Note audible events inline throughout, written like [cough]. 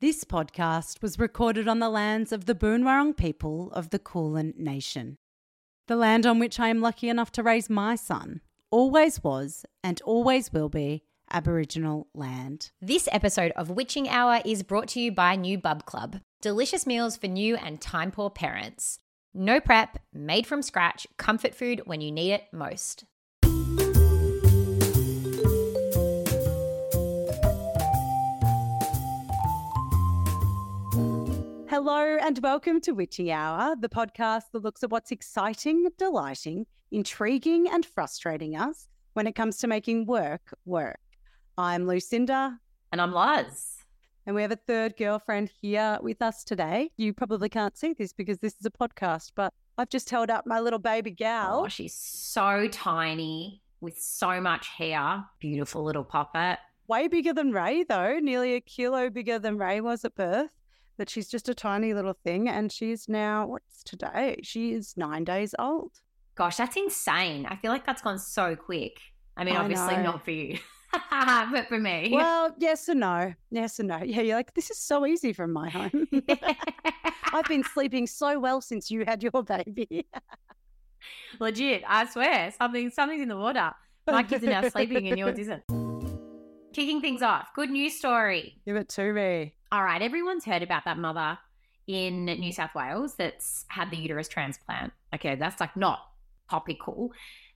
This podcast was recorded on the lands of the Boonwurrung people of the Kulin Nation. The land on which I am lucky enough to raise my son always was and always will be Aboriginal land. This episode of Witching Hour is brought to you by New Bub Club. Delicious meals for new and time poor parents. No prep, made from scratch, comfort food when you need it most. Hello and welcome to Witching Hour, the podcast that looks at what's exciting, delighting, intriguing, and frustrating us when it comes to making work work. I'm Lucinda. And I'm Liz. And we have a third girlfriend here with us today. You probably can't see this because this is a podcast, but I've just held up my little baby gal. Oh, she's so tiny with so much hair. Beautiful little puppet. Way bigger than Ray, though, nearly a kilo bigger than Ray was at birth. But she's just a tiny little thing. And she's now, what's today? She is nine days old. Gosh, that's insane. I feel like that's gone so quick. I mean, I obviously know. not for you, [laughs] but for me. Well, yes and no. Yes and no. Yeah, you're like, this is so easy from my home. [laughs] [laughs] I've been sleeping so well since you had your baby. Legit, I swear, something something's in the water. My kids are now sleeping and yours isn't. Kicking things off, good news story. Give it to me. All right, everyone's heard about that mother in New South Wales that's had the uterus transplant. Okay, that's like not topical.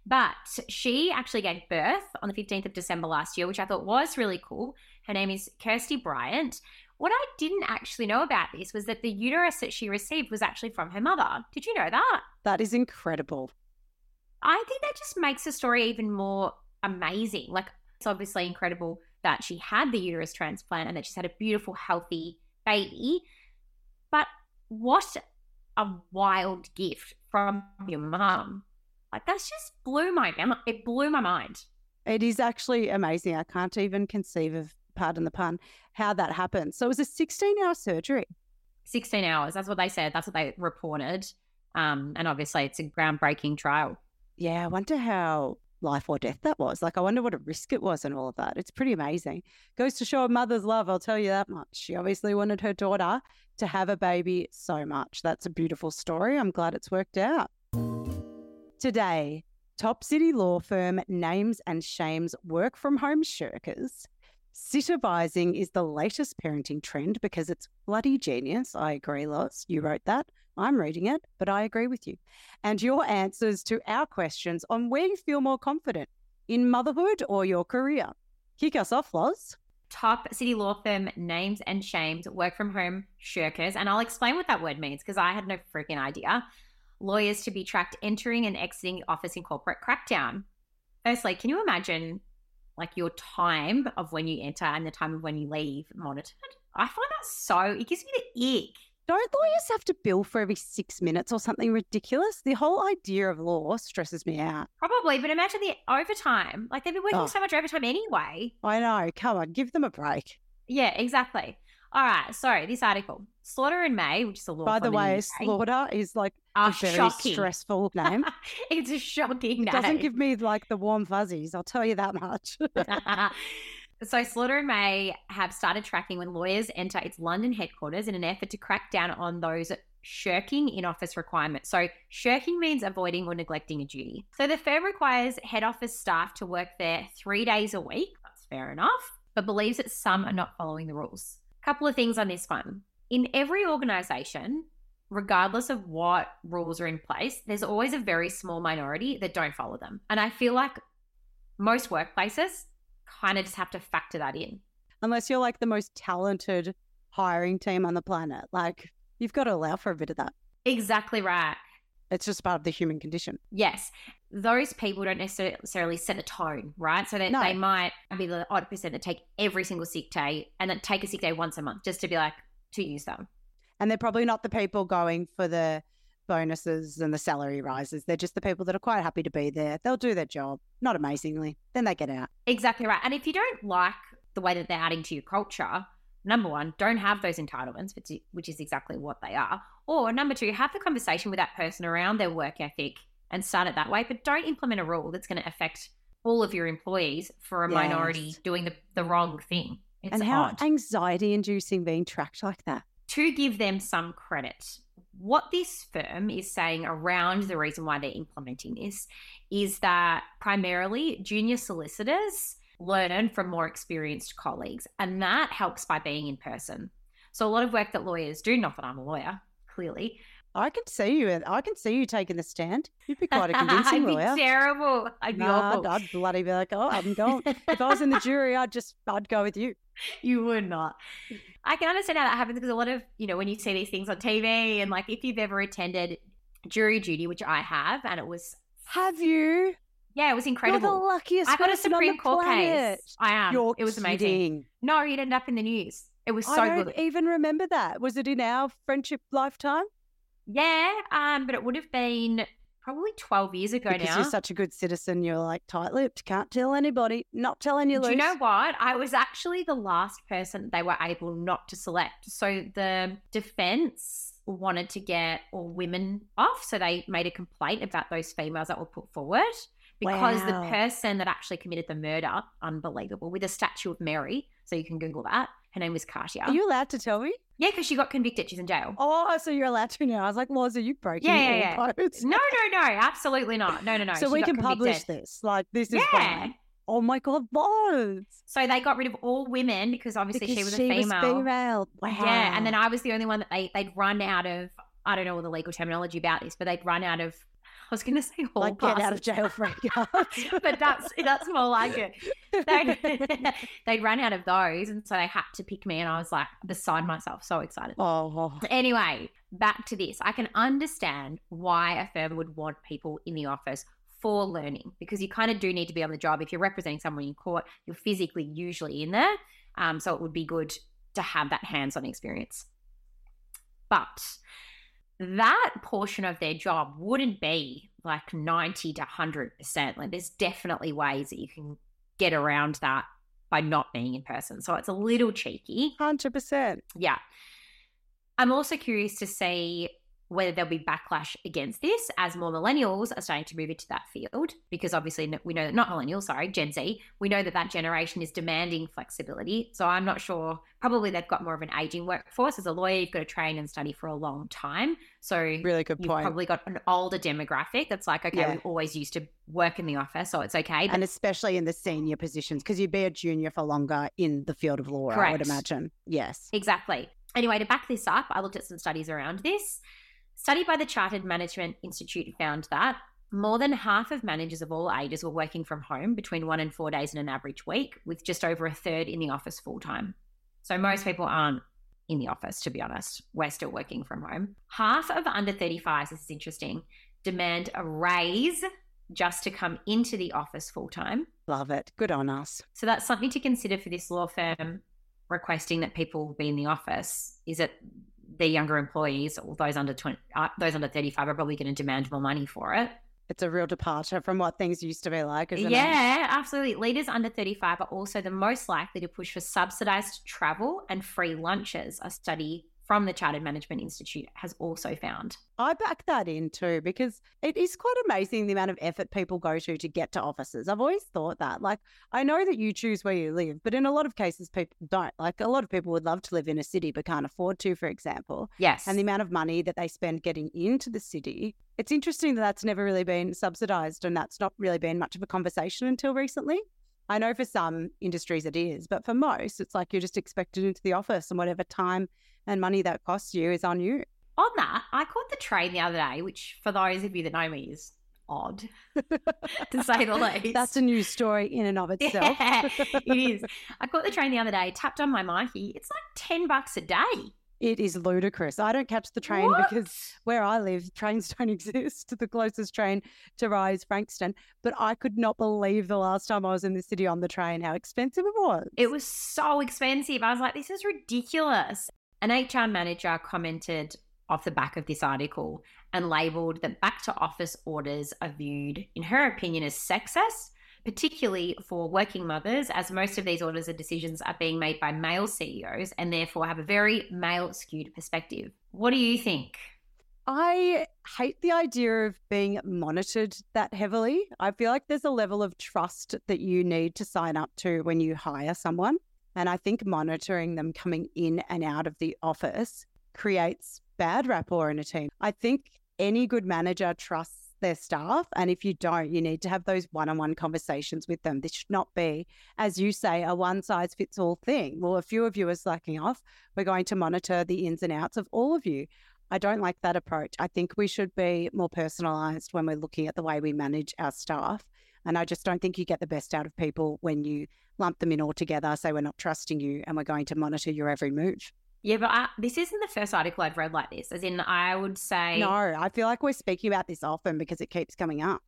But she actually gave birth on the 15th of December last year, which I thought was really cool. Her name is Kirsty Bryant. What I didn't actually know about this was that the uterus that she received was actually from her mother. Did you know that? That is incredible. I think that just makes the story even more amazing. Like, it's obviously incredible that she had the uterus transplant and that she's had a beautiful, healthy baby. But what a wild gift from your mum. Like, that's just blew my it blew my mind. It is actually amazing. I can't even conceive of, pardon the pun, how that happened. So it was a 16 hour surgery. 16 hours. That's what they said. That's what they reported. Um, and obviously, it's a groundbreaking trial. Yeah, I wonder how life or death that was. Like, I wonder what a risk it was and all of that. It's pretty amazing. Goes to show a mother's love, I'll tell you that much. She obviously wanted her daughter to have a baby so much. That's a beautiful story. I'm glad it's worked out. Today, top city law firm Names and Shames work from home shirkers. Sittervising is the latest parenting trend because it's bloody genius. I agree, Loz. You wrote that. I'm reading it, but I agree with you. And your answers to our questions on where you feel more confident in motherhood or your career. Kick us off, Loz. Top city law firm names and shames work from home shirkers. And I'll explain what that word means because I had no freaking idea. Lawyers to be tracked entering and exiting office in corporate crackdown. Firstly, can you imagine like your time of when you enter and the time of when you leave monitored? I find that so, it gives me the ick. Don't lawyers have to bill for every six minutes or something ridiculous? The whole idea of law stresses me out. Probably, but imagine the overtime. Like they've been working Oh. so much overtime anyway. I know. Come on, give them a break. Yeah, exactly. All right, so this article, Slaughter and May, which is a law By the way, slaughter is like a very shocking. stressful [laughs] name. it's a shocking It name. doesn't give me like the warm fuzzies. I'll tell you that much. [laughs] [laughs] so Slaughter and May have started tracking when lawyers enter its London headquarters in an effort to crack down on those shirking in office requirements. So shirking means avoiding or neglecting a duty. So the firm requires head office staff to work there three days a week. That's fair enough, but believes that some are not following the rules. Couple of things on this one. In every organization, regardless of what rules are in place, there's always a very small minority that don't follow them. And I feel like most workplaces kind of just have to factor that in. Unless you're like the most talented hiring team on the planet. Like you've got to allow for a bit of that. Exactly right. It's just part of the human condition. Yes, those people don't necessarily set the tone, right? So that No. they might be the odd percent that take every single sick day and then take a sick day once a month just to be like, to use them. And they're probably not the people going for the bonuses and the salary rises. They're just the people that are quite happy to be there. They'll do their job, not amazingly. Then they get out. Exactly right. And if you don't like the way that they're adding to your culture, number one, don't have those entitlements, which is exactly what they are. Or number two, have the conversation with that person around their work ethic and start it that way. But don't implement a rule that's going to affect all of your employees for a minority doing the, the wrong thing. It's and how odd. anxiety inducing being tracked like that. to give them some credit, what this firm is saying around the reason why they're implementing this is that primarily junior solicitors learn from more experienced colleagues, and that helps by being in person. So, a lot of work that lawyers do, not that I'm a lawyer, clearly. I can see you. I can see you taking the stand. You'd be quite a [laughs] convincing I'd be lawyer. terrible. I'd be Nah, awful. I'd bloody be like, oh, I'm going. [laughs] if I was in the jury, I'd just, I'd go with you. You would not. I can understand how that happens because a lot of, you know, when you see these things on TV and like if you've ever attended jury duty, which I have, and it was, Have you? yeah, it was incredible. You're the luckiest I got a Supreme the Court planet. case. I am. You're it was amazing. kidding. No, you'd end up in the news. It was so I don't good. even remember that. Was it in our friendship lifetime? Yeah, um, but it would have been probably 12 years ago because now. you're such a good citizen. You're like tight-lipped. Can't tell anybody. Not telling you Do you know what? I was actually the last person they were able not to select. So the defense wanted to get all women off. So they made a complaint about those females that were put forward because Wow. the person that actually committed the murder, unbelievable, with a statue of Mary. So you can Google that. Her name was Katia. Are you allowed to tell me? Yeah, because she got convicted. She's in jail. Oh, so you're allowed to now. I was like, Loz, are you breaking Yeah, yeah, codes? No, no, no, absolutely not. No, no, no. [laughs] so she we can publish this. Like, this is Yeah. fine. Oh my God, Loz. So they got rid of all women because obviously she Because was a female. female. Wow. Yeah, and then I was the only one that they they'd run out of. I don't know all the legal terminology about this, but they'd run out of. I was going to say hall like get out of jail free cards. [laughs] but that's that's more like it. They'd, [laughs] they'd run out of those, and so they had to pick me, and I was like beside myself, so excited. oh, Anyway, back to this. I can understand why a firm would want people in the office for learning because you kind of do need to be on the job. If you're representing someone in court, you're physically usually in there. Um, so it would be good to have that hands on experience. But that portion of their job wouldn't be like 90 to 100%. Like there's definitely ways that you can get around that by not being in person. So it's a little cheeky. 100%. Yeah. I'm also curious to see whether there'll be backlash against this as more millennials are starting to move into that field because obviously we know that not millennials sorry gen z we know that that generation is demanding flexibility so i'm not sure probably they've got more of an aging workforce as a lawyer you've got to train and study for a long time so Really good you've point. probably got an older demographic that's like okay Yeah. we always used to work in the office so it's okay but and especially in the senior positions, because you'd be a junior for longer in the field of law, I would imagine. Yes. Exactly. Anyway, to back this up, I looked at some studies around this. Study by the Chartered Management Institute found that more than half of managers of all ages were working from home between one and four days in an average week, with just over a third in the office full time. So most people aren't in the office, to be honest. We're still working from home. Half of under 35s, this is interesting, demand a raise just to come into the office full time. Love it. Good on us. So that's something to consider for this law firm requesting that people be in the office. Is that their younger employees or those under 20, uh, those under 35 are probably going to demand more money for it. It's a real departure from what things used to be like, isn't it? Yeah, absolutely. Leaders under 35 are also the most likely to push for subsidized travel and free lunches, a study from the Chartered Management Institute has also found. I back that in too because it is quite amazing the amount of effort people go to to get to offices. I've always thought that. Like, I know that you choose where you live, but in a lot of cases, people don't. Like, a lot of people would love to live in a city but can't afford to, for example. Yes. And the amount of money that they spend getting into the city, it's interesting that that's never really been subsidized and that's not really been much of a conversation until recently. I know for some industries it is, but for most, it's like you're just expected into the office and whatever time and money that costs you is on you. On that, I caught the train the other day, which for those of you that know me is odd, [laughs] to say the [laughs] least. That's a news story in and of [laughs] itself. Yeah, it is. I caught the train the other day, tapped on my Myki. It's like 10 bucks a day. It is ludicrous. I don't catch the train What? because where I live, trains [laughs] don't exist. The closest train to Rye is Frankston. But I could not believe the last time I was in the city on the train how expensive it was. It was so expensive. I was like, this is ridiculous. An HR manager commented off the back of this article and labeled that back to office orders are viewed, in her opinion, as sexist, particularly for working mothers, as most of these orders and decisions are being made by male CEOs and therefore have a very male skewed perspective. What do you think? I hate the idea of being monitored that heavily. I feel like there's a level of trust that you need to sign up to when you hire someone. And I think monitoring them coming in and out of the office creates bad rapport in a team. I think any good manager trusts their staff. And if you don't, you need to have those one on one conversations with them. This should not be, as you say, a one size fits all thing. Well, a few of you are slacking off. We're going to monitor the ins and outs of all of you. I don't like that approach. I think we should be more personalized when we're looking at the way we manage our staff. And I just don't think you get the best out of people when you lump them in all together, say we're not trusting you and we're going to monitor your every move. Yeah, but I, this isn't the first article I've read like this. As in, I would say. No, I feel like we're speaking about this often because it keeps coming up.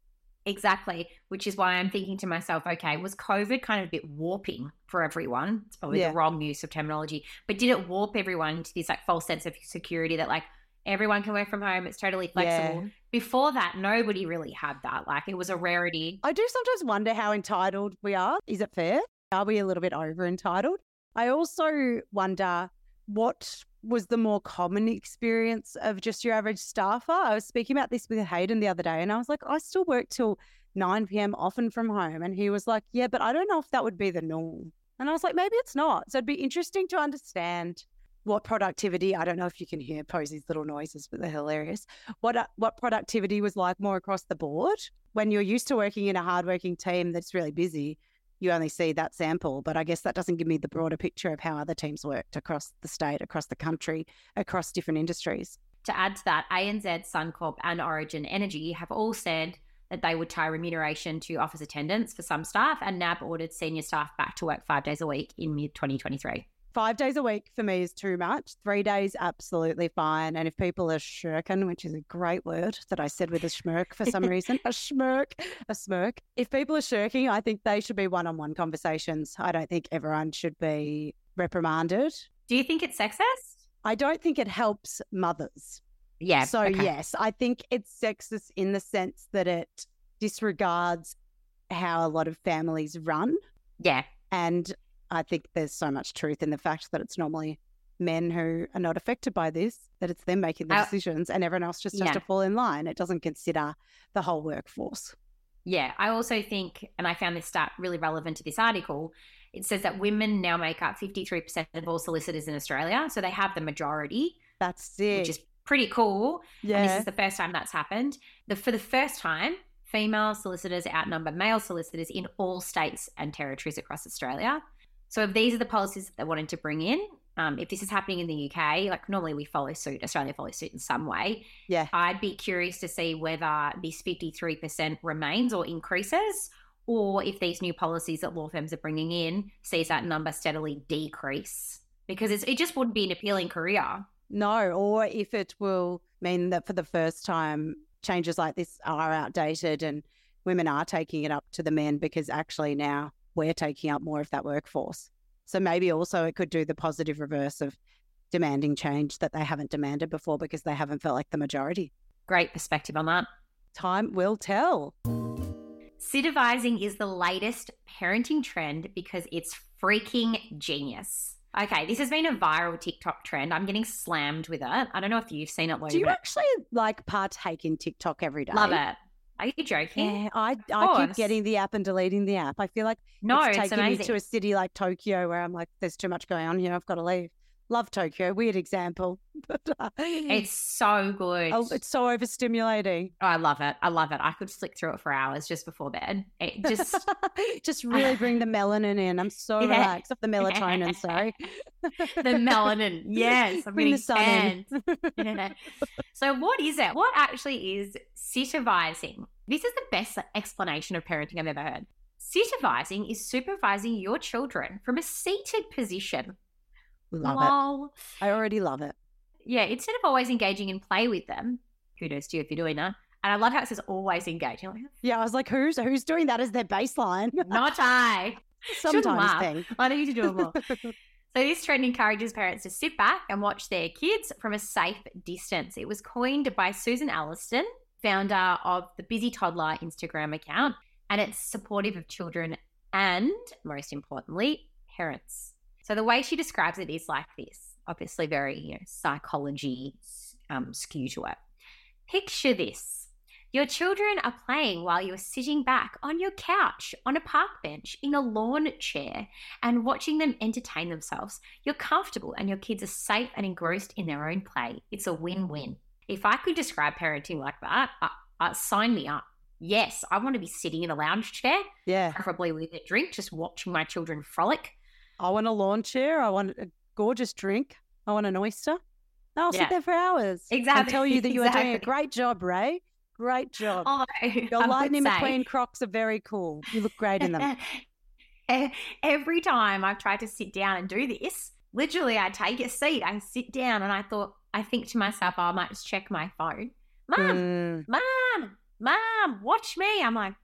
Exactly, which is why I'm thinking to myself, okay, was COVID kind of a bit warping for everyone? It's probably yeah. the wrong use of terminology, but did it warp everyone to this like false sense of security that like everyone can work from home, it's totally flexible? Yeah. Before that, nobody really had that. Like it was a rarity. I do sometimes wonder how entitled we are. Is it fair? Are we a little bit over entitled? I also wonder what was the more common experience of just your average staffer? I was speaking about this with Hayden the other day, and I was like, I still work till 9 p.m. often from home. And he was like, Yeah, but I don't know if that would be the norm. And I was like, Maybe it's not. So it'd be interesting to understand what productivity. I don't know if you can hear Posy's little noises, but they're hilarious. What uh, what productivity was like more across the board when you're used to working in a hardworking team that's really busy you only see that sample. But I guess that doesn't give me the broader picture of how other teams worked across the state, across the country, across different industries. To add to that, ANZ, Suncorp, and Origin Energy have all said that they would tie remuneration to office attendance for some staff, and NAB ordered senior staff back to work five days a week in mid 2023 five days a week for me is too much. Three days, absolutely fine. And if people are shirking, which is a great word that I said with a smirk for some [laughs] reason, a smirk, a smirk. If people are shirking, I think they should be one on one conversations. I don't think everyone should be reprimanded. Do you think it's sexist? I don't think it helps mothers. Yeah. So, okay. yes, I think it's sexist in the sense that it disregards how a lot of families run. Yeah. And I think there's so much truth in the fact that it's normally men who are not affected by this, that it's them making the uh, decisions and everyone else just has to fall in line. It doesn't consider the whole workforce. Yeah, I also think, and I found this stat really relevant to this article, it says that women now make up 53% of all solicitors in Australia. So they have the majority. That's it. Which is pretty cool. Yeah. And this is the first time that's happened. The, for the first time, female solicitors outnumber male solicitors in all states and territories across Australia. So if these are the policies that they wanted to bring in, um, if this is happening in the UK, like normally we follow suit, Australia follows suit in some way. Yeah. I'd be curious to see whether this 53% remains or increases, or if these new policies that law firms are bringing in sees that number steadily decrease because it just wouldn't be an appealing career. No, or if it will mean that for the first time, changes like this are outdated and women are taking it up to the men because actually now we're taking up more of that workforce. So maybe also it could do the positive reverse of demanding change that they haven't demanded before because they haven't felt like the majority. Great perspective on that. Time will tell. Sittervising is the latest parenting trend because it's freaking genius. Okay, this has been a viral TikTok trend. I'm getting slammed with it. I don't know if you've seen it. Do you actually like partake in TikTok every day? Love it. Are you joking? Yeah, I, I keep getting the app and deleting the app. I feel like no, it's, it's taking amazing. me to a city like Tokyo where I'm like, there's too much going on here. I've got to leave. Love Tokyo. Weird example. [laughs] Uh, it's so good. Oh, it's so overstimulating. Oh, I love it. I love it. I could flick through it for hours just before bed. It just [laughs] just [laughs] really bring the melanin in. I'm so yeah. relaxed. Of the melatonin, sorry. the melanin. Yes. I'm bring the sun in. So what is it? What actually is sittervising? This is the best explanation of parenting I've ever heard. Sittervising is supervising your children from a seated position Love Lol. it. I already love it. Yeah, instead of always engaging in play with them, kudos to you if you're doing that. And I love how it says always engage. Like, yeah, I was like, who's who's doing that as their baseline? [laughs] Not I. [laughs] Sometimes thing. I need to do it more. [laughs] so this trend encourages parents to sit back and watch their kids from a safe distance. It was coined by Susan Allison, founder of the Busy Toddler Instagram account, and it's supportive of children and, most importantly, parents. So the way she describes it is like this, obviously very you know, psychology um, skew to it. Picture this. Your children are playing while you're sitting back on your couch, on a park bench, in a lawn chair, and watching them entertain themselves. You're comfortable and your kids are safe and engrossed in their own play. It's a win win. If I could describe parenting like that, uh, uh, sign me up. Yes, I want to be sitting in a lounge chair, Yeah. preferably with a drink, just watching my children frolic. I want a lawn chair. I want a gorgeous drink. I want an oyster. I'll Yeah. sit there for hours. Exactly. And Exactly, tell you that you are doing a great job, Ray. Great job. Although, Your I Lightning McQueen Crocs are very cool. You look great in them. [laughs] Every time I've tried to sit down and do this, literally I take a seat, I sit down, and I thought, I think to myself, oh, I might just check my phone. Mom, Mm. mom, mom, watch me. I'm like,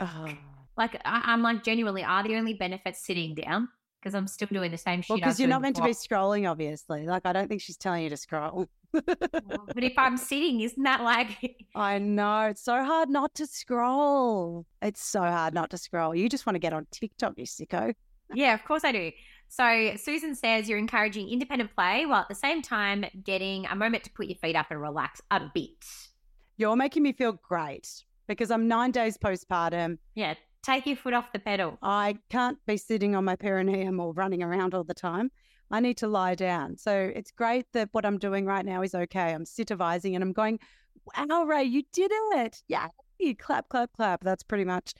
Oh. like I, I'm like genuinely, are the only benefits sitting down? Because I'm still doing the same shit. Well, because you're not meant to be scrolling, obviously. Like, I don't think she's telling you to scroll. But if I'm [laughs] sitting, isn't that like [laughs] I know. It's so hard not to scroll. It's so hard not to scroll. You just want to get on TikTok, you sicko. Yeah, of course I do. So Susan says you're encouraging independent play while at the same time getting a moment to put your feet up and relax a bit. You're making me feel great because I'm nine days postpartum. Yeah, take your foot off the pedal. I can't be sitting on my perineum or running around all the time. I need to lie down. So it's great that what I'm doing right now is okay. I'm sittervising and I'm going, wow, Ray, you did it. Yeah. Clap, clap, clap. That's pretty much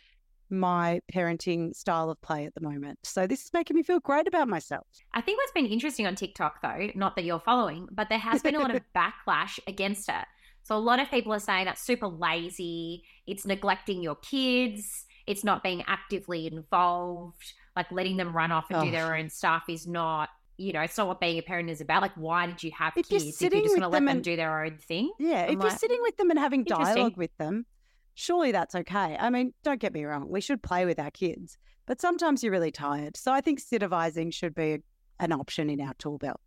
my parenting style of play at the moment. So this is making me feel great about myself. I think what's been interesting on TikTok, though, not that you're following, but there has been a lot of [laughs] backlash against it. So a lot of people are saying that's super lazy, it's neglecting your kids, it's not being actively involved, like letting them run off and do Oh. their own stuff is not, you know, it's not what being a parent is about. Like, why did you have If you're kids if sitting you're just going to let them and- do their own thing? Yeah. I'm if you're sitting with them and having dialogue with them, surely that's okay. I mean, don't get me wrong. We should play with our kids, but sometimes you're really tired. So I think sittervising should be an option in our tool belt.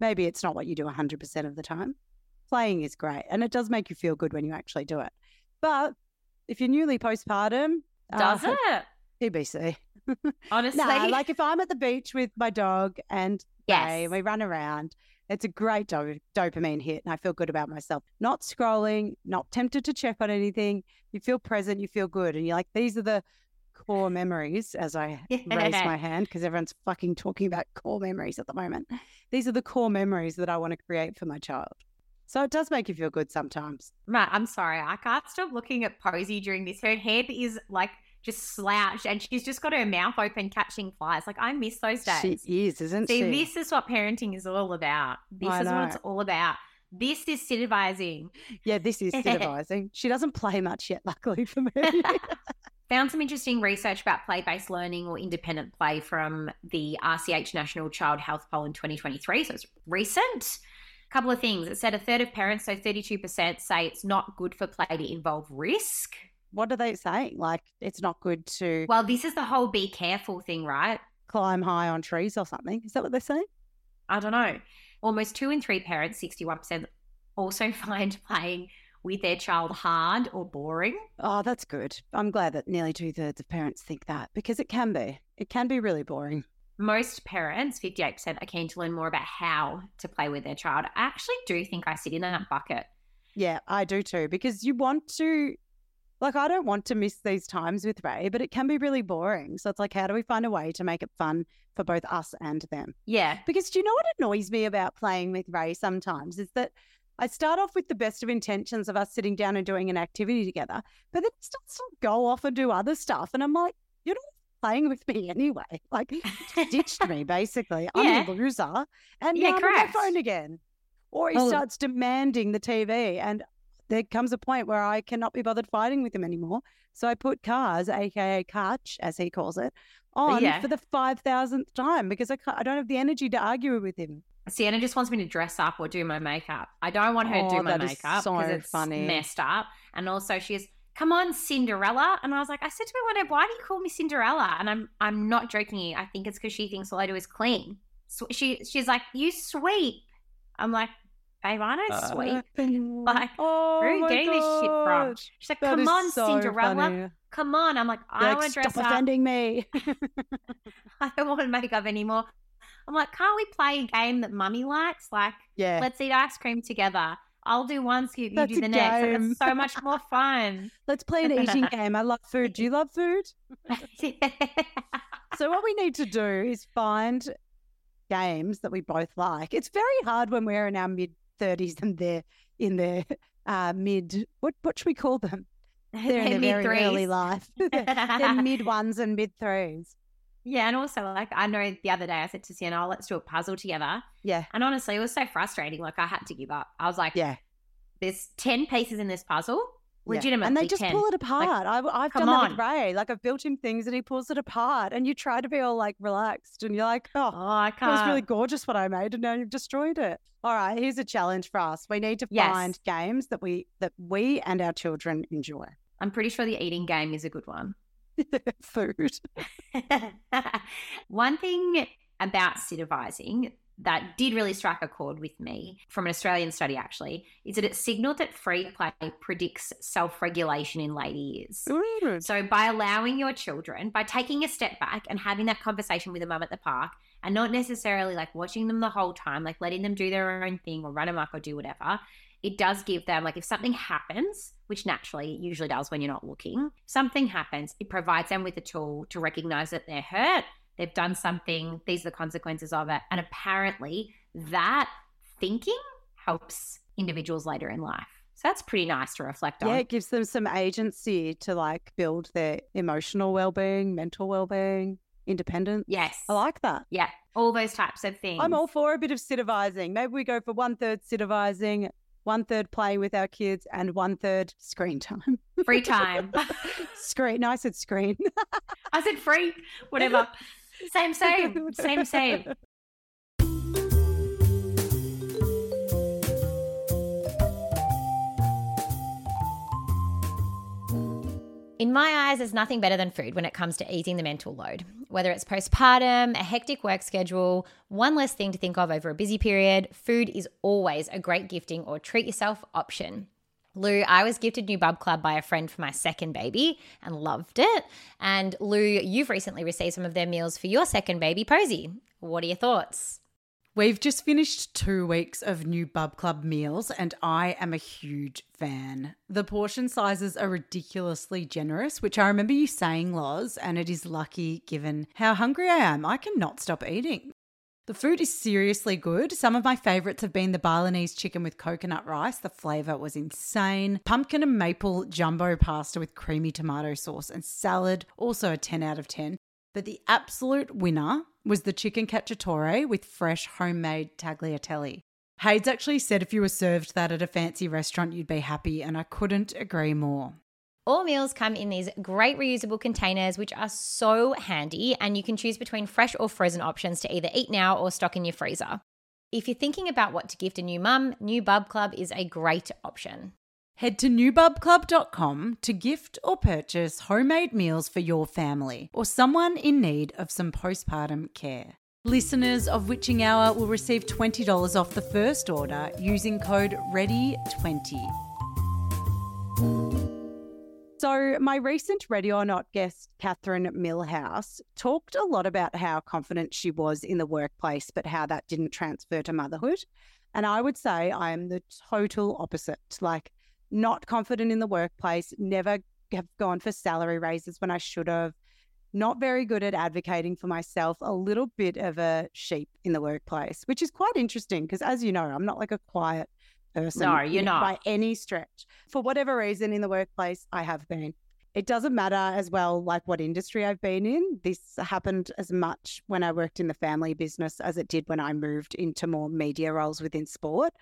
Maybe it's not what you do 100% of the time. Playing is great and it does make you feel good when you actually do it. But if you're newly postpartum, Does uh, it? TBC. [laughs] Honestly. No, [laughs] like if I'm at the beach with my dog and Ray, we run around, it's a great do- dopamine hit and I feel good about myself. Not scrolling, not tempted to check on anything. You feel present, you feel good. And you're like, these are the core memories as I [laughs] raise my hand because everyone's fucking talking about core memories at the moment. These are the core memories that I want to create for my child. So it does make you feel good sometimes. Matt, I'm sorry. I can't stop looking at Posy during this. Her head is like just slouched and she's just got her mouth open catching flies. Like, I miss those days. She is, isn't See, she? this is what parenting is all about. This I is what it's all about. This is supervising. Yeah, this is [laughs] supervising. she doesn't play much yet, luckily for me. [laughs] Found some interesting research about play based learning or independent play from the RCH National Child Health Poll in 2023. So it's recent. A couple of things. It said a third of parents, so 32%, say it's not good for play to involve risk. what are they saying? Like, it's not good to Well, this is the whole be careful thing, right? climb high on trees or something. Is that what they're saying? I don't know. Almost two in three parents, 61%, also [laughs] find playing with their child hard or boring. Oh, that's good. I'm glad that nearly two thirds of parents think that because it can be. It can be really boring. Most parents, 58%, are keen to learn more about how to play with their child. I actually do think I sit in that bucket. Yeah, I do too because you want to. Like, I don't want to miss these times with Ray, but it can be really boring. So it's like, how do we find a way to make it fun for both us and them? Yeah. Because do you know what annoys me about playing with Ray sometimes is that I start off with the best of intentions of us sitting down and doing an activity together, but then it starts to go off and do other stuff. And I'm like, you're not playing with me anyway. [laughs] Like, ditched me, [laughs] basically. I'm Yeah. a loser. And Yeah, now I'm on my correct. phone again. Or he Well- starts demanding the TV. And there comes a point where I cannot be bothered fighting with him anymore. So I put cars, aka Karch, as he calls it, on Yeah. for the 5,000th time because I, I don't have the energy to argue with him. Sienna just wants me to dress up or do my makeup. I don't want her to Oh, do my makeup so because it's funny. messed up. And also she's come on, Cinderella. And I was like, I said to her one day, why do you call me Cinderella? And I'm I'm not joking you. I think it's because she thinks all I do is clean. So she she's like, you sweep. I'm like, babe, I don't sweep. [laughs] Like, oh where are you my getting this shit from? She's like, that come on, so Cinderella. funny. Come on. I'm like, You're I like, want to dress Stop up. offending me. [laughs] I don't want makeup anymore. I'm like, can't we play a game that mummy likes? Like, yeah. let's eat ice cream together. I'll do one scoop, you That's do the next. It's so much more fun. [laughs] Let's play an eating [laughs] game. I love food. Do you love food? [laughs] So what we need to do is find games that we both like. It's very hard when we're in our mid thirties and they're in their uh, mid. What what should we call them? They're in their very early life. they're mid ones and mid threes. Yeah, and also like I know the other day I said to Sienna, oh, let's do a puzzle together. Yeah, And honestly, it was so frustrating. Like I had to give up. I was like, yeah. there's 10 pieces in this puzzle. yeah. Legitimately. and they just 10. pull it apart. I've I've come done that with. Ray. Like I've built him things and he pulls it apart, and you try to be all like relaxed, and you're like, oh, Oh, I can't. It was really gorgeous what I made, and now you've destroyed it. All right, here's a challenge for us. We need to Yes. find games that we that we and our children enjoy. I'm pretty sure the eating game is a good one. [laughs] Food. [laughs] One thing about supervising that did really strike a chord with me from an Australian study actually is that it signaled that free play predicts self regulation in later years. Ooh. So, by allowing your children, by taking a step back and having that conversation with a mum at the park, and not necessarily like watching them the whole time, like letting them do their own thing or run amok or do whatever, it does give them, like, if something happens, which naturally it usually does when you're not looking, something happens, it provides them with a tool to recognize that they're hurt, they've done something, these are the consequences of it. And apparently, that thinking helps individuals later in life. So, that's pretty nice to reflect on. Yeah, it gives them some agency to like build their emotional well being, mental well being, independence. Yes. I like that. Yeah, all those types of things. I'm all for a bit of sittervising. Maybe we go for one third sittervising, one third playing with our kids, and one third screen time. free [laughs] time. screen. No, I said screen. I said free, whatever. [laughs] Same, same, same, same. In my eyes, there's nothing better than food when it comes to easing the mental load. Whether it's postpartum, a hectic work schedule, one less thing to think of over a busy period, food is always a great gifting or treat yourself option. Lou, I was gifted New Bub Club by a friend for my second baby and loved it. And Lou, you've recently received some of their meals for your second baby, Posy. What are your thoughts? We've just finished two weeks of new Bub Club meals, and I am a huge fan. The portion sizes are ridiculously generous, which I remember you saying, Loz, and it is lucky given how hungry I am. I cannot stop eating. The food is seriously good. Some of my favorites have been the Balinese chicken with coconut rice. The flavor was insane. Pumpkin and maple jumbo pasta with creamy tomato sauce and salad, also a 10 out of 10. But the absolute winner was the chicken cacciatore with fresh homemade tagliatelle. Hayes actually said if you were served that at a fancy restaurant, you'd be happy, and I couldn't agree more. All meals come in these great reusable containers, which are so handy, and you can choose between fresh or frozen options to either eat now or stock in your freezer. If you're thinking about what to gift a new mum, New Bub Club is a great option. Head to newbubclub.com to gift or purchase homemade meals for your family or someone in need of some postpartum care. Listeners of Witching Hour will receive $20 off the first order using code READY20. So, my recent Ready or Not guest, Catherine Millhouse, talked a lot about how confident she was in the workplace, but how that didn't transfer to motherhood. And I would say I am the total opposite. Like, not confident in the workplace, never have gone for salary raises when I should have, not very good at advocating for myself, a little bit of a sheep in the workplace, which is quite interesting because, as you know, I'm not like a quiet person. No, you're not. By any stretch. For whatever reason in the workplace, I have been. It doesn't matter as well, like what industry I've been in. This happened as much when I worked in the family business as it did when I moved into more media roles within sport.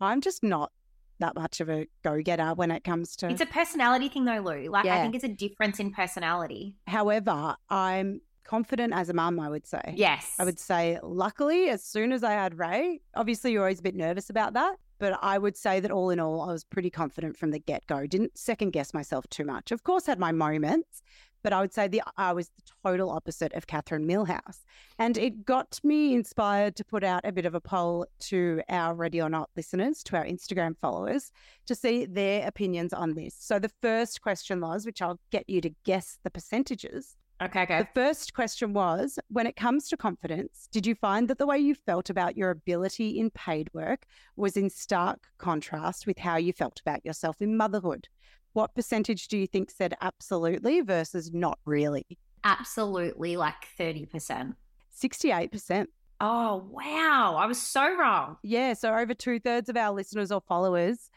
I'm just not that much of a go getter when it comes to. It's a personality thing, though, Lou. Like, I think it's a difference in personality. However, I'm confident as a mum, I would say. Yes. I would say, luckily, as soon as I had Ray, obviously you're always a bit nervous about that. But I would say that all in all, I was pretty confident from the get go. Didn't second guess myself too much. Of course, had my moments, but I would say the I was the total opposite of Catherine Millhouse. And it got me inspired to put out a bit of a poll to our Ready or Not listeners, to our Instagram followers, to see their opinions on this. So the first question was, which I'll get you to guess the percentages. Okay, go. The first question was When it comes to confidence, did you find that the way you felt about your ability in paid work was in stark contrast with how you felt about yourself in motherhood? What percentage do you think said absolutely versus not really? Absolutely, like 30%. 68%. Oh, wow. I was so wrong. Yeah. So over two thirds of our listeners or followers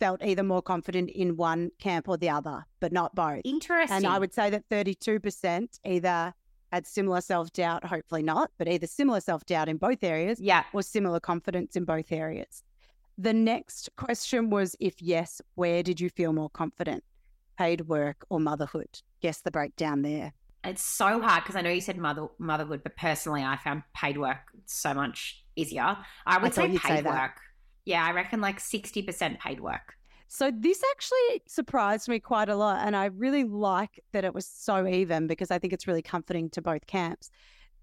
felt either more confident in one camp or the other, but not both. Interesting. And I would say that 32% either had similar self doubt, hopefully not, but either similar self doubt in both areas yeah. or similar confidence in both areas. The next question was if yes, where did you feel more confident? Paid work or motherhood? Guess the breakdown there. It's so hard because I know you said mother motherhood, but personally, I found paid work so much easier. I would I say paid say that. work. Yeah, I reckon like 60% paid work. So this actually surprised me quite a lot. And I really like that it was so even because I think it's really comforting to both camps.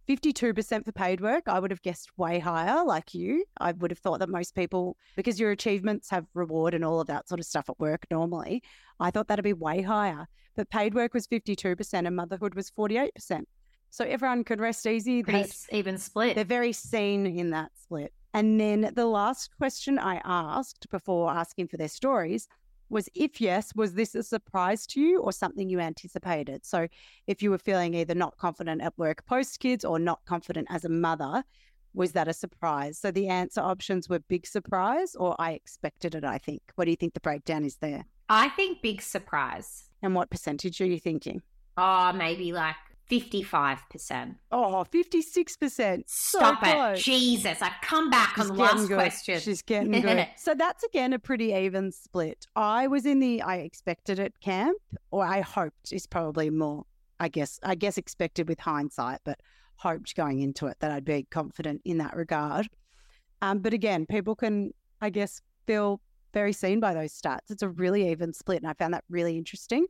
52% for paid work. I would have guessed way higher, like you. I would have thought that most people, because your achievements have reward and all of that sort of stuff at work normally, I thought that'd be way higher. But paid work was 52% and motherhood was 48%. So everyone could rest easy. Pretty even split. they're very seen in that split. And then the last question I asked before asking for their stories was if yes, was this a surprise to you or something you anticipated? So if you were feeling either not confident at work post kids or not confident as a mother, was that a surprise? So the answer options were big surprise or I expected it, I think. What do you think the breakdown is there? I think big surprise. And what percentage are you thinking? Oh, maybe like 55%. Oh, 56%. So Stop it. close. Jesus, I've come back She's on the last good. question. She's getting [laughs] good. So that's again a pretty even split. I was in the I expected it camp, or I hoped is probably more. I guess I guess expected with hindsight, but hoped going into it that I'd be confident in that regard. Um, but again, people can I guess feel very seen by those stats. It's a really even split, and I found that really interesting.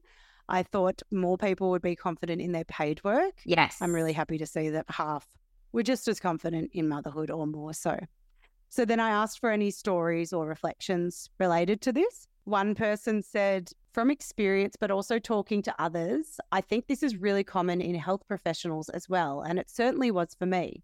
I thought more people would be confident in their paid work. yes. I'm really happy to see that half were just as confident in motherhood or more so. So then I asked for any stories or reflections related to this. One person said, from experience, but also talking to others, I think this is really common in health professionals as well. And it certainly was for me.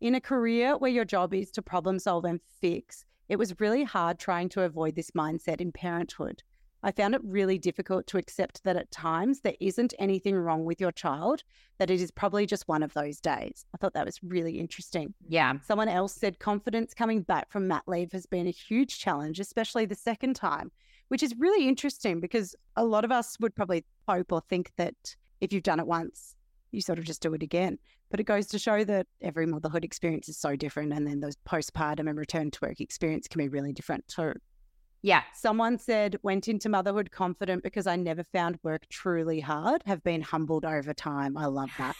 In a career where your job is to problem solve and fix, it was really hard trying to avoid this mindset in parenthood. I found it really difficult to accept that at times there isn't anything wrong with your child, that it is probably just one of those days. I thought that was really interesting. Yeah. Someone else said confidence coming back from mat leave has been a huge challenge, especially the second time, which is really interesting because a lot of us would probably hope or think that if you've done it once, you sort of just do it again. But it goes to show that every motherhood experience is so different. And then those postpartum and return to work experience can be really different too. Yeah. Someone said, went into motherhood confident because I never found work truly hard, have been humbled over time. I love that.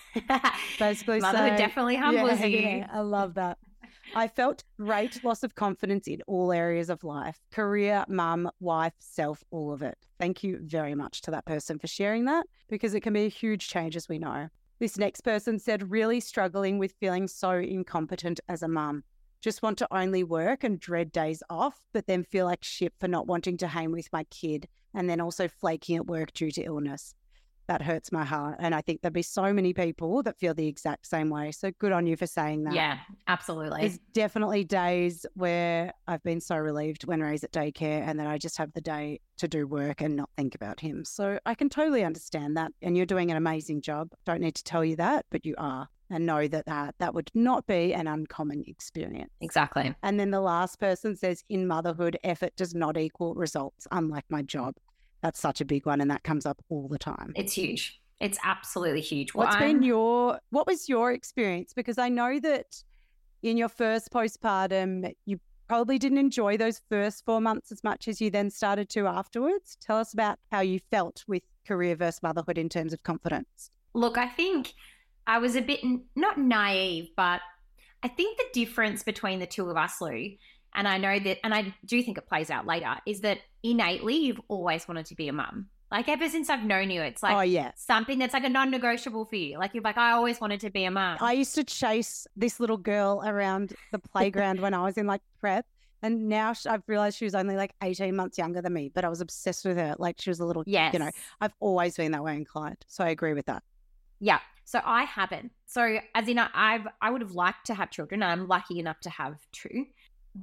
Basically, [laughs] Motherhood saying- definitely [laughs] humbles yeah, you. yeah, I love that. [laughs] I felt great loss of confidence in all areas of life career, mum, wife, self, all of it. Thank you very much to that person for sharing that because it can be a huge change, as we know. This next person said, really struggling with feeling so incompetent as a mum. Just want to only work and dread days off, but then feel like shit for not wanting to hang with my kid and then also flaking at work due to illness. That hurts my heart. And I think there'd be so many people that feel the exact same way. So good on you for saying that. Yeah, absolutely. There's definitely days where I've been so relieved when Ray's at daycare and then I just have the day to do work and not think about him. So I can totally understand that. And you're doing an amazing job. Don't need to tell you that, but you are. And know that uh, that would not be an uncommon experience. exactly. And then the last person says, in motherhood, effort does not equal results, unlike my job. That's such a big one. And that comes up all the time. It's huge. It's absolutely huge. Well, What's I'm- been your what was your experience? Because I know that in your first postpartum, you probably didn't enjoy those first four months as much as you then started to afterwards. Tell us about how you felt with career versus motherhood in terms of confidence. Look, I think I was a bit n- not naive, but I think the difference between the two of us, Lou, and I know that, and I do think it plays out later, is that innately you've always wanted to be a mum. Like ever since I've known you, it's like oh yeah. something that's like a non-negotiable for you. Like you're like, I always wanted to be a mum. I used to chase this little girl around the [laughs] playground when I was in like prep. And now I've realized she was only like 18 months younger than me, but I was obsessed with her. Like she was a little, yes. you know, I've always been that way inclined. So I agree with that. Yeah. So I haven't. So as in, I've I would have liked to have children. I'm lucky enough to have two,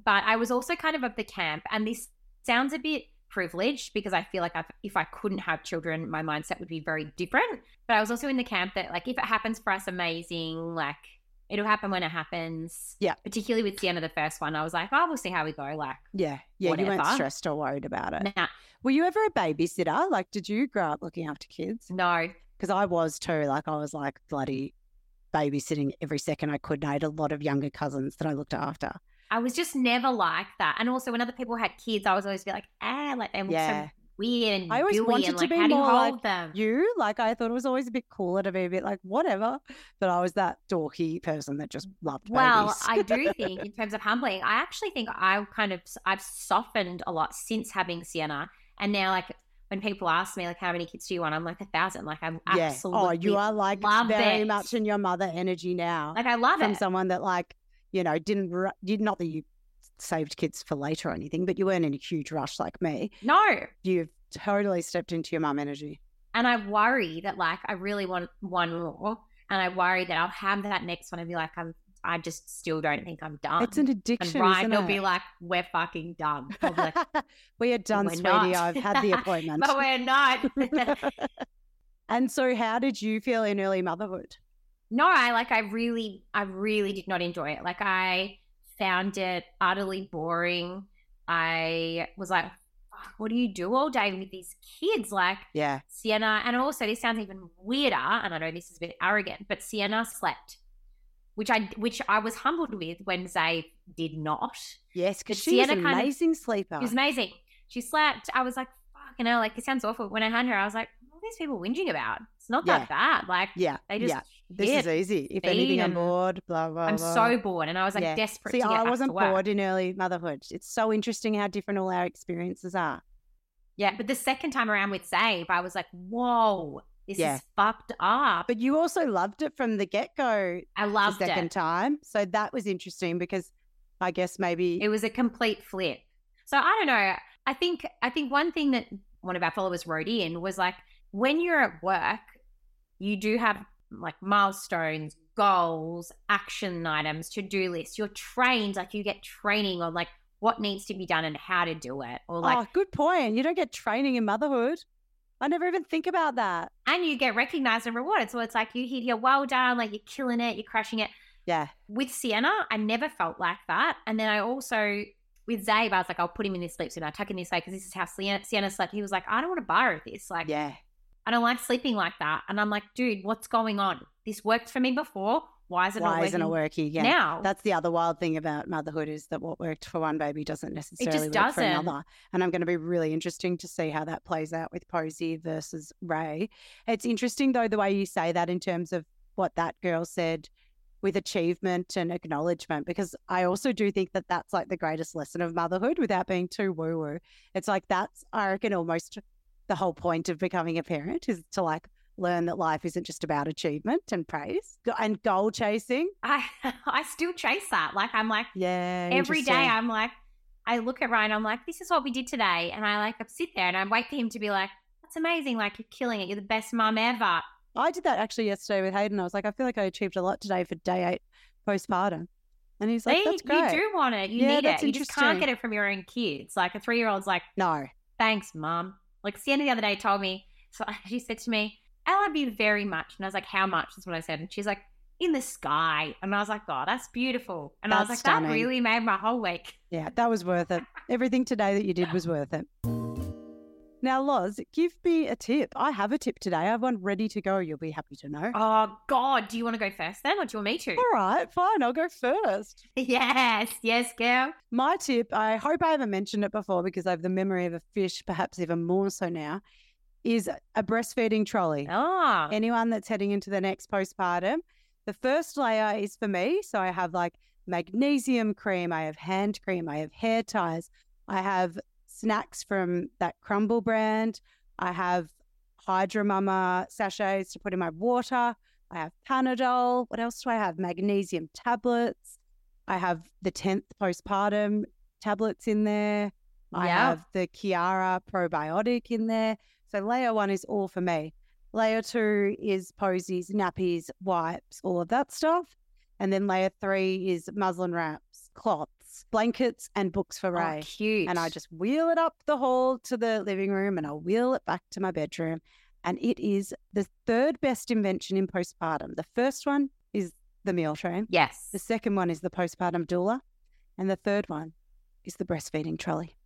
but I was also kind of of the camp, and this sounds a bit privileged because I feel like I've, if I couldn't have children, my mindset would be very different. But I was also in the camp that like if it happens for us, amazing. Like it'll happen when it happens. Yeah. Particularly with Sienna, the first one, I was like, oh, we'll see how we go. Like, Yeah. Yeah. You weren't stressed or worried about it. nah, Were you ever a babysitter? Like, did you grow up looking after kids? no. Because I was too. Like, I was like bloody babysitting every second I could. And I had a lot of younger cousins that I looked after. I was just never like that. And also, when other people had kids, I was always be like, ah, like they look Yeah. so weird and I always wanted and to like, be how you more like them? You, like, I thought it was always a bit cooler to be a bit like, whatever. But I was that dorky person that just loved Well. I do [laughs] think in terms of humbling, I actually think I kind of I've softened a lot since having Sienna, and now like when people ask me like how many kids do you want, I'm like a thousand. Like I'm yeah. absolutely Oh, you are like very it. much in your mother energy now. like I love it from it. someone that like you know didn't did not that you saved kids for later or anything but you weren't in a huge rush like me no, you've totally stepped into your mum energy and I worry that like I really want one more, and I worry that I'll have that next one and be like I'm. I just still don't think I'm done. it's an addiction. and Ryan will be like, "We're fucking done." [laughs] Like, we are done sweetie not. i've had the [laughs] appointment but we're not. [laughs] and so how did you feel in early motherhood no, I like I really I really did not enjoy it. Like I found it utterly boring. I was like, what do you do all day with these kids? Like yeah Sienna, and also this sounds even weirder, and I know this is a bit arrogant, but Sienna slept, which I which I was humbled with when Zay did not. yes because she was an kind of- amazing sleeper was amazing. She slept. I was like, fuck, you know, like it sounds awful. When I had her, I was like, what are these people whinging about? It's not Yeah. that bad. Like yeah they just yeah this is easy if anything i'm bored blah blah I'm blah. so bored, and I was like Yeah. desperate See, to get I wasn't bored in early motherhood. It's so interesting how different all our experiences are. Yeah, but the second time around with Zabe, I was like, whoa, this Yeah. is fucked up. But you also loved it from the get go I the loved second it. time. So that was interesting because I guess maybe It was a complete flip. So I don't know. I think I think one thing that one of our followers wrote in was like when you're at work, you do have like milestones, goals, action items, to-do lists. You're trained, like you get training on like what needs to be done and how to do it. Or like oh, good point. You don't get training in motherhood. I never even think about that. and you get recognized and rewarded. So it's like you hit your well done, like you're killing it, you're crushing it. Yeah. with Sienna, I never felt like that. And then I also, with Zabe, I was like, I'll put him in this sleep suit. I'll tuck in this way because this is how Sienna, Sienna slept. He was like, I don't want to borrow this. Like, Yeah. I don't like sleeping like that. And I'm like, dude, what's going on? This worked for me before. Why is it not Why isn't it working again? now? That's the other wild thing about motherhood is that what worked for one baby doesn't necessarily work for doesn't. another. And I'm going to be really interesting to see how that plays out with Posy versus Ray. It's interesting though the way you say that in terms of what that girl said with achievement and acknowledgement because I also do think that that's like the greatest lesson of motherhood without being too woo woo. It's like that's I reckon almost the whole point of becoming a parent is to like learn that life isn't just about achievement and praise and goal chasing. [laughs] I, I still chase that. Like, I'm like, Yeah. every day. I'm like, I look at Ryan, I'm like, this is what we did today. And I like I sit there and I wait for him to be like, that's amazing. Like, you're killing it. You're the best mum ever. I did that actually yesterday with Hayden. I was like, I feel like I achieved a lot today for day eight postpartum. And he's like, See, that's great. you do want it. You Yeah, need it. You just can't get it from your own kids. Like a three year old's like, No. thanks, mom. Like Sienna the other day told me, so [laughs] she said to me, I love you very much. And I was like, how much? That's what I said. And she's like, in the sky. And I was like, oh, that's beautiful. And I was That's like, that really made my whole week. Yeah, that was worth it. [laughs] Everything today that you did was worth it. Now, Loz, give me a tip. I have a tip today. I have one ready to go. You'll be happy to know. Oh, God. Do you want to go first then? Or do you want me to? All right, fine. I'll go first. [laughs] yes. Yes, girl. My tip, I hope I haven't mentioned it before because I have the memory of a fish, perhaps even more so now, is a breastfeeding trolley. Oh. anyone that's heading into the next postpartum. The first layer is for me. So I have like magnesium cream, I have hand cream, I have hair ties, I have snacks from that Crumble brand, I have Hydra Mama sachets to put in my water, I have Panadol. What else do I have? Magnesium tablets. I have the 10th postpartum tablets in there. I Yeah. have the Qiara probiotic in there. So layer one is all for me. Layer two is Posy's, nappies, wipes, all of that stuff. And then layer three is muslin wraps, cloths, blankets, and books for oh, Ray. Oh, cute. And I just wheel it up the hall to the living room and I wheel it back to my bedroom. And it is the third best invention in postpartum. The first one is the meal train. yes. The second one is the postpartum doula. And the third one is the breastfeeding trolley.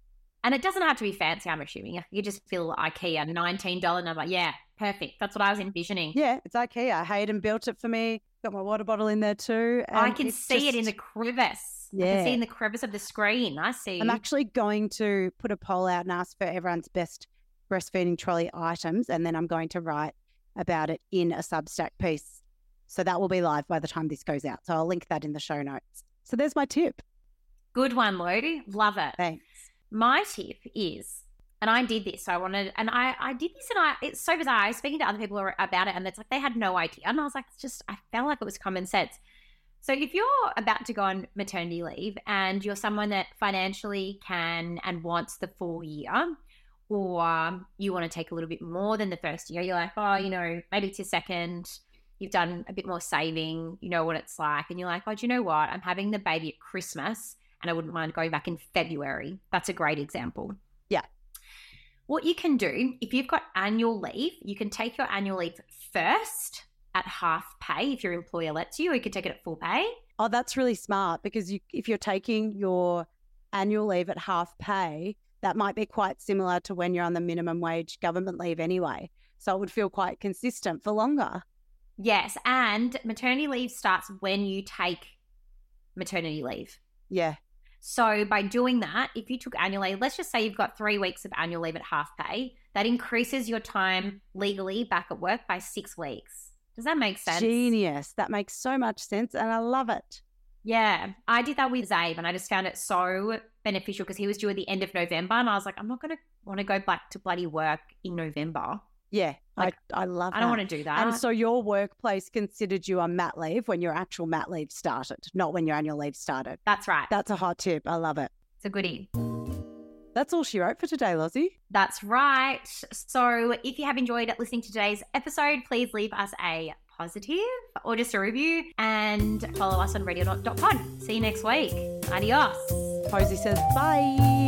And it doesn't have to be fancy, I'm assuming. You just feel IKEA, $19 I'm like, Yeah, perfect. That's what I was envisioning. Yeah, it's IKEA. Hayden built it for me. Got my water bottle in there too. I can see it in the just- crevice. I can Yeah. see in the crevice of the screen. I see. I'm actually going to put a poll out and ask for everyone's best breastfeeding trolley items, and then I'm going to write about it in a Substack piece. So that will be live by the time this goes out. So I'll link that in the show notes. So there's my tip. Good one, Lou. Love it. Thanks. My tip is, and I did this. I wanted, and I, I did this, and I, it's so bizarre. I was speaking to other people about it, and it's like they had no idea. And I was like, it's just, I felt like it was common sense. So if you're about to go on maternity leave and you're someone that financially can and wants the full year, or you want to take a little bit more than the first year, you're like, oh, you know, maybe it's your second, you've done a bit more saving, you know what it's like, and you're like, oh, do you know what? I'm having the baby at Christmas and I wouldn't mind going back in February. That's a great example. Yeah. What you can do, if you've got annual leave, you can take your annual leave first at half pay if your employer lets you, or you can take it at full pay. Oh, that's really smart because you, if you're taking your annual leave at half pay, that might be quite similar to when you're on the minimum wage government leave anyway. So it would feel quite consistent for longer. Yes, and maternity leave starts when you take maternity leave. Yeah. So by doing that, if you took annual leave, let's just say you've got three weeks of annual leave at half pay, that increases your time legally back at work by six weeks. Does that make sense? Genius. That makes so much sense. And I love it. Yeah, I did that with Zabe, and I just found it so beneficial because he was due at the end of November, and I was like, I'm not going to want to go back to bloody work in November. Yeah. Like, I, I love I don't that. want to do that. And so your workplace considered you on mat leave when your actual mat leave started, not when your annual leave started. That's right. That's a hot tip. I love it. It's a goodie. That's all she wrote for today, Lozzie. That's right. So if you have enjoyed listening to today's episode, please leave us a positive or just a review and follow us on radio.pod. See you next week. Adios. Posy says bye.